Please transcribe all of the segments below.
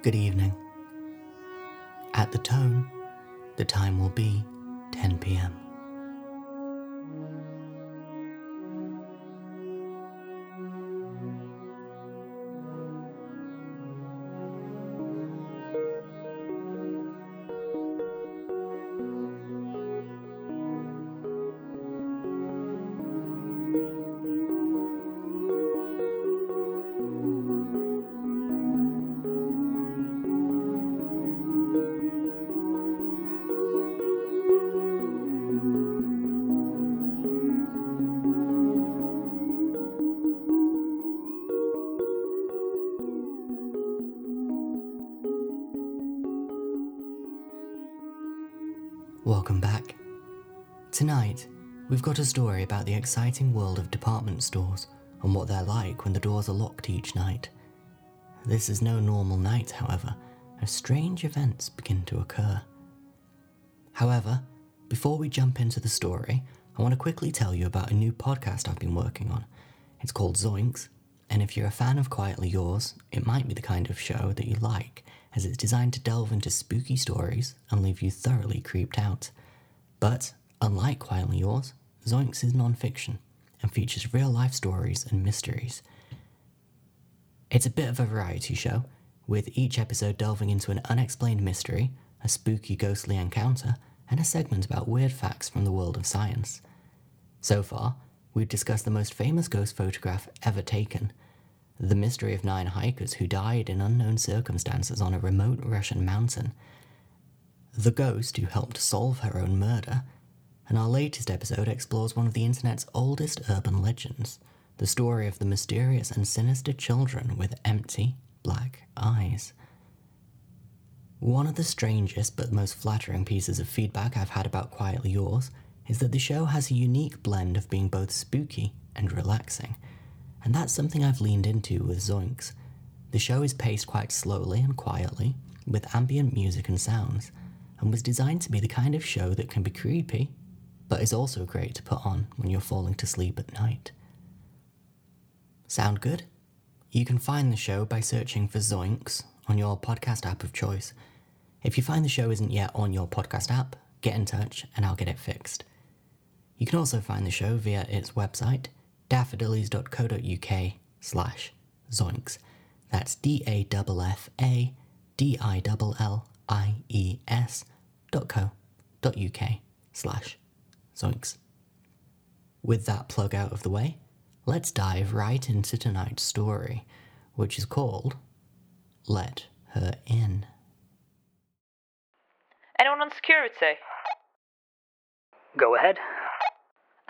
Good evening. At the tone, the time will be 10 pm. Welcome back. Tonight, we've got a story about the exciting world of department stores and what they're like when the doors are locked each night. This is no normal night, however, as strange events begin to occur. However, before we jump into the story, I want to quickly tell you about a new podcast I've been working on. It's called Zoinks, and if you're a fan of Quietly Yours, it might be the kind of show that you like, as it's designed to delve into spooky stories and leave you thoroughly creeped out. But, unlike Quietly Yours, Zoinks is non fiction and features real life stories and mysteries. It's a bit of a variety show, with each episode delving into an unexplained mystery, a spooky ghostly encounter, and a segment about weird facts from the world of science. So far, we've discussed the most famous ghost photograph ever taken, the mystery of nine hikers who died in unknown circumstances on a remote Russian mountain, the ghost who helped solve her own murder, and our latest episode explores one of the internet's oldest urban legends the story of the mysterious and sinister children with empty, black eyes. One of the strangest but most flattering pieces of feedback I've had about Quietly Yours is that the show has a unique blend of being both spooky and relaxing, and that's something I've leaned into with Zoinks. The show is paced quite slowly and quietly, with ambient music and sounds, and was designed to be the kind of show that can be creepy, but is also great to put on when you're falling to sleep at night. Sound good? You can find the show by searching for Zoinks on your podcast app of choice. If you find the show isn't yet on your podcast app, get in touch and I'll get it fixed. You can also find the show via its website, daffadillies.co.uk slash zoinks. That's D-A-F-F-A-D-I-L-L-I-E-S dot co dot uk slash zoinks. With that plug out of the way, let's dive right into tonight's story, which is called Let Her In. Anyone on security? Go ahead.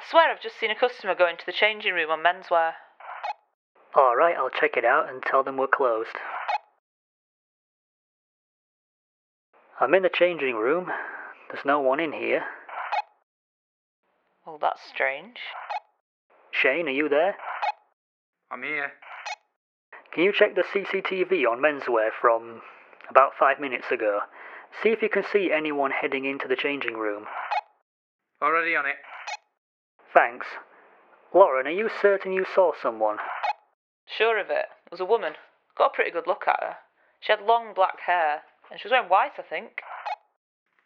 I swear I've just seen a customer go into the changing room on menswear. Alright, I'll check it out and tell them we're closed. I'm in the changing room. There's no one in here. Well, that's strange. Shane, are you there? I'm here. Can you check the CCTV on menswear from about five minutes ago? See if you can see anyone heading into the changing room. Already on it. Thanks. Lauren, are you certain you saw someone? Sure of it. It was a woman. Got a pretty good look at her. She had long black hair, and she was wearing white, I think.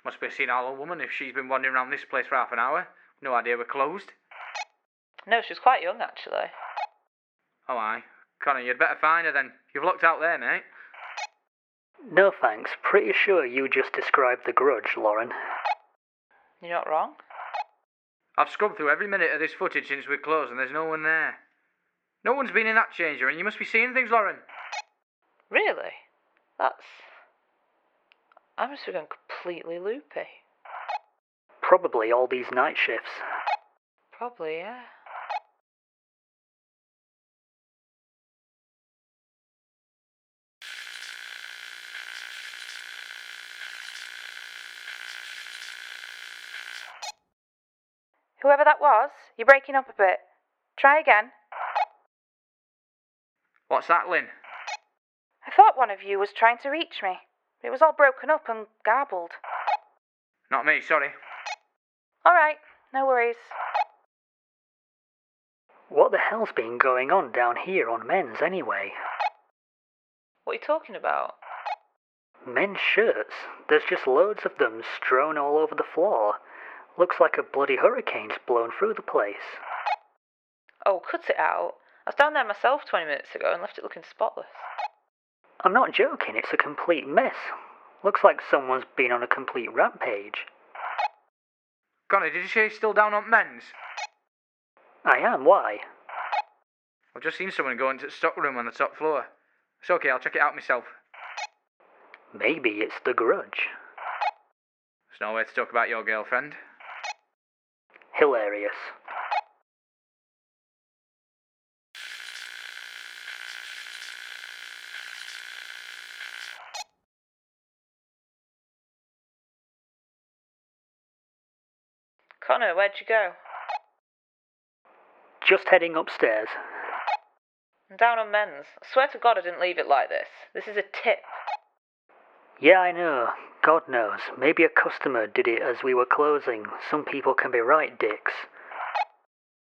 Must be a senile old woman if she's been wandering around this place for half an hour. No idea we're closed. No, she was quite young, actually. Oh, aye. Connor, you'd better find her then. You've looked out there, mate. No thanks. Pretty sure you just described the grudge, Lauren. You're not wrong. I've scrubbed through every minute of this footage since we closed and there's no one there. No one's been in that changer and you must be seeing things, Lauren. Really? That's. I must have gone completely loopy. Probably all these night shifts. Probably, yeah. Whoever that was, you're breaking up a bit. Try again. What's that, Lynn? I thought one of you was trying to reach me. It was all broken up and garbled. Not me, sorry. All right, no worries. What the hell's been going on down here on men's anyway? What are you talking about? Men's shirts? There's just loads of them strewn all over the floor. Looks like a bloody hurricane's blown through the place. Oh, cut it out. I was down there myself 20 minutes ago and left it looking spotless. I'm not joking, it's a complete mess. Looks like someone's been on a complete rampage. Connor, did you say you're still down on men's? I am, why? I've just seen someone go into the stock room on the top floor. It's okay, I'll check it out myself. Maybe it's the grudge. There's no way to talk about your girlfriend. Hilarious. Connor, where'd you go? Just heading upstairs. I'm down on men's. I swear to God I didn't leave it like this. This is a tip. Yeah, I know. God knows. Maybe a customer did it as we were closing. Some people can be right dicks.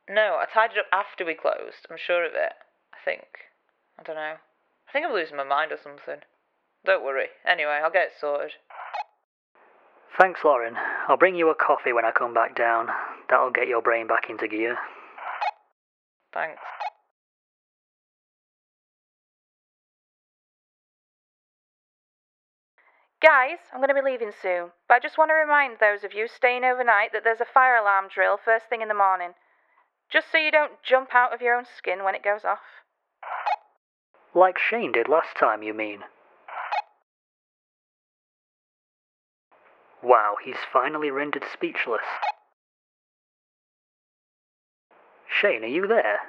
No, I tied it up after we closed. I'm sure of it. I think. I don't know. I think I'm losing my mind or something. Don't worry. Anyway, I'll get it sorted. Thanks, Lauren. I'll bring you a coffee when I come back down. That'll get your brain back into gear. Thanks. Guys, I'm going to be leaving soon, but I just want to remind those of you staying overnight that there's a fire alarm drill first thing in the morning. Just so you don't jump out of your own skin when it goes off. Like Shane did last time, you mean? Wow, he's finally rendered speechless. Shane, are you there?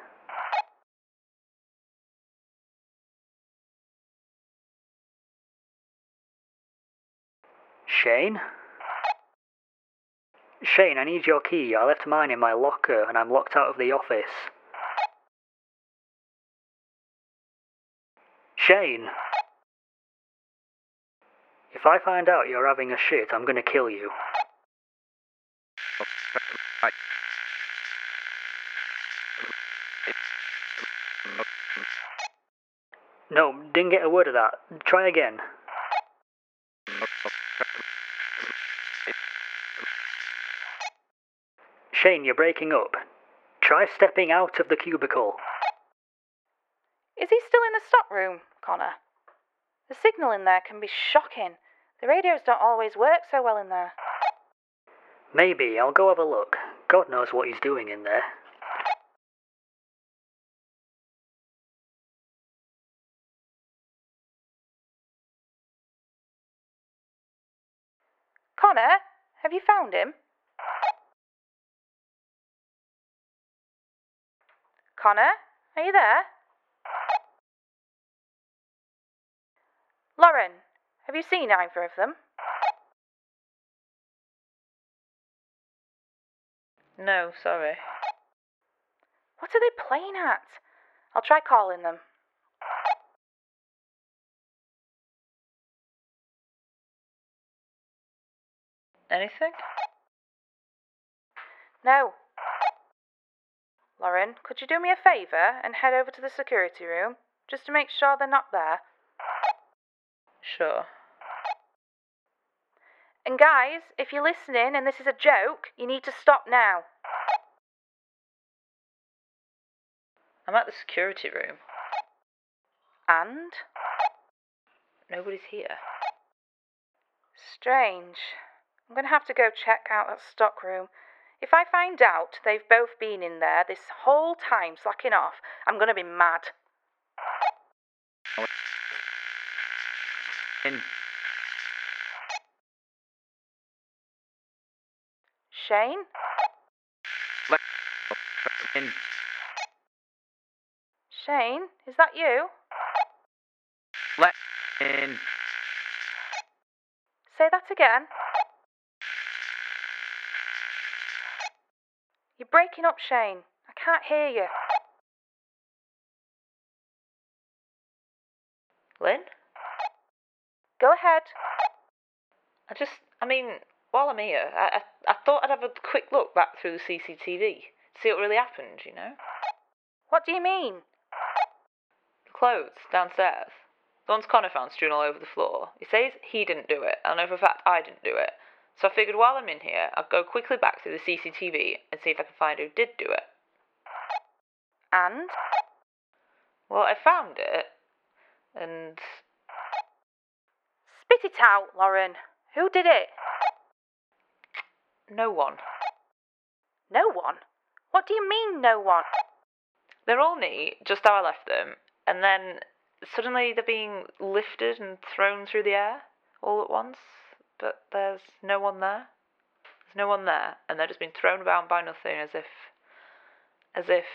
Shane? Shane, I need your key. I left mine in my locker and I'm locked out of the office. Shane! If I find out you're having a shit, I'm gonna kill you. No, didn't get a word of that. Try again. Shane, you're breaking up. Try stepping out of the cubicle. Is he still in the stock room, Connor? The signal in there can be shocking. The radios don't always work so well in there. Maybe, I'll go have a look. God knows what he's doing in there. Connor, have you found him? Connor, are you there? Lauren, have you seen either of them? No, sorry. What are they playing at? I'll try calling them. Anything? No. Lauren, could you do me a favour and head over to the security room just to make sure they're not there? Sure. And guys, if you're listening and this is a joke, you need to stop now. I'm at the security room. And? Nobody's here. Strange. I'm going to have to go check out that stock room. If I find out they've both been in there this whole time slacking off, I'm going to be mad. In. Shane? In. Shane, is that you? Let. In. Say that again. You're breaking up, Shane. I can't hear you. Lynn? Go ahead. I just, I mean, while I'm here, I, I, I thought I'd have a quick look back through the CCTV, see what really happened, you know? What do you mean? The clothes downstairs. The ones Connor found strewn all over the floor. He says he didn't do it, I know for a fact I didn't do it. So I figured while I'm in here, I'd go quickly back to the CCTV and see if I can find who did do it. And? Well, I found it, and Spit it out, Lauren. Who did it? no one. No one. What do you mean, no one? They're all neat, just how I left them, and then suddenly they're being lifted and thrown through the air all at once, but there's no one there. There's no one there, and they're just being thrown around by nothing as if. as if.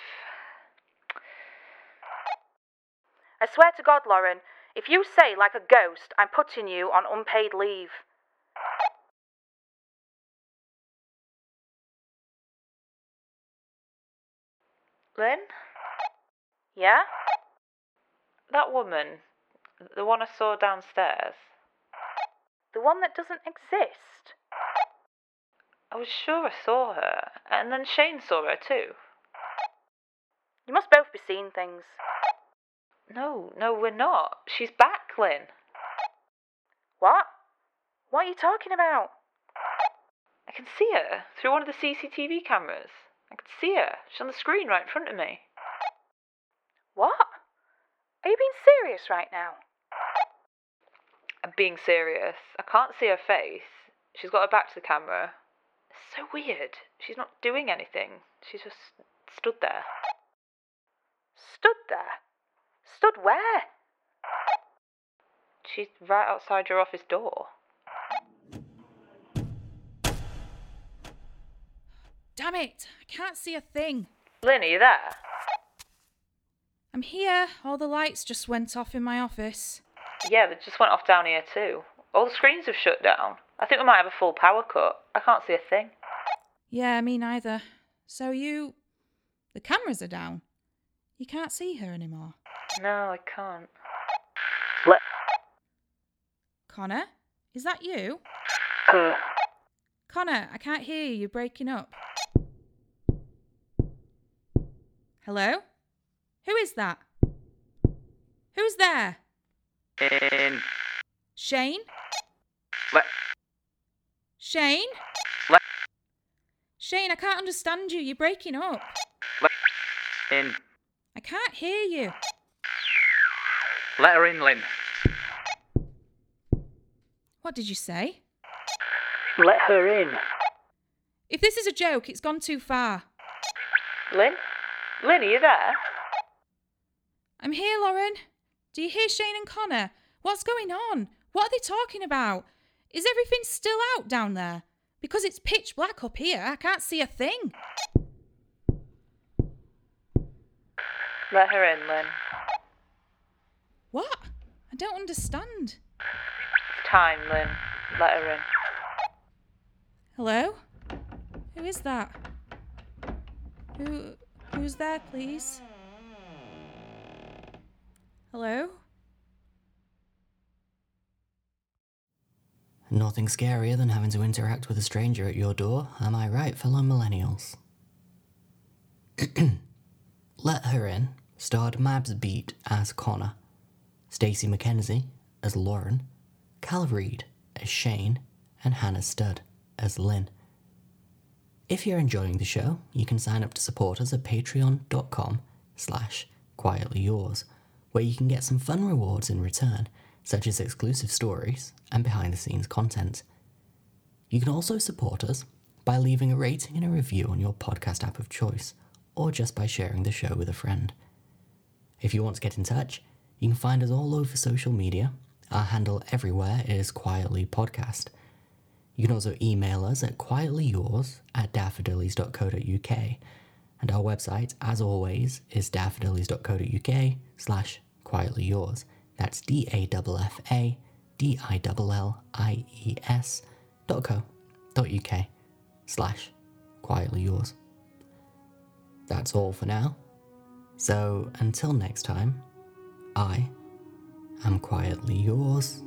I swear to God, Lauren, if you say like a ghost, I'm putting you on unpaid leave. Lynn? Yeah? That woman, the one I saw downstairs, The one that doesn't exist? I was sure I saw her, and then Shane saw her too. You must both be seeing things. No, no, we're not. She's back, Lynn. What? What are you talking about? I can see her through one of the CCTV cameras. I can see her. She's on the screen right in front of me. What? Are you being serious right now? I'm being serious. I can't see her face. She's got her back to the camera. It's so weird. She's not doing anything. She's just stood there. Stood there? Stood where? She's right outside your office door. Damn it! I can't see a thing. Lynn, are you there? I'm here. All the lights just went off in my office. Yeah, they just went off down here too. All the screens have shut down. I think we might have a full power cut. I can't see a thing. Yeah, me neither. So you. The cameras are down. You can't see her anymore. No, I can't. Let. Connor? Is that you? Uh, Connor, I can't hear you. You're breaking up. Hello? Who is that? Who's there? In. Shane? Let. Shane? Let. Shane, I can't understand you. You're breaking up. In. I can't hear you. Let her in, Lynn. What did you say? let her in. If this is a joke, it's gone too far. Lynn? Lynn, are you there? I'm here, Lauren. Do you hear Shane and Connor? What's going on? What are they talking about? Is everything still out down there? Because it's pitch black up here. I can't see a thing. Let her in, Lynn. What? I don't understand. It's time, Lynn. Let her in. Hello? Who is that? Who who's there, please? Hello? Nothing scarier than having to interact with a stranger at your door, am I right, fellow millennials? Let Her In starred Mabs Beat as Connor, Stacey McKenzie as Lauren, Cal Reed as Shane, and Hannah Studd as Lynn. If you're enjoying the show, you can sign up to support us at patreon.com slash quietly yours, where you can get some fun rewards in return, such as exclusive stories and behind the scenes content. You can also support us by leaving a rating and a review on your podcast app of choice, or just by sharing the show with a friend. If you want to get in touch, you can find us all over social media. Our handle everywhere is Quietly Podcast. You can also email us at quietlyyours at daffadillies.co.uk. And our website, as always, is daffadillies.co.uk slash quietly yours. That's D A F F A D I L L I E S dot co dot uk slash quietly yours. That's all for now. So until next time, I am quietly yours.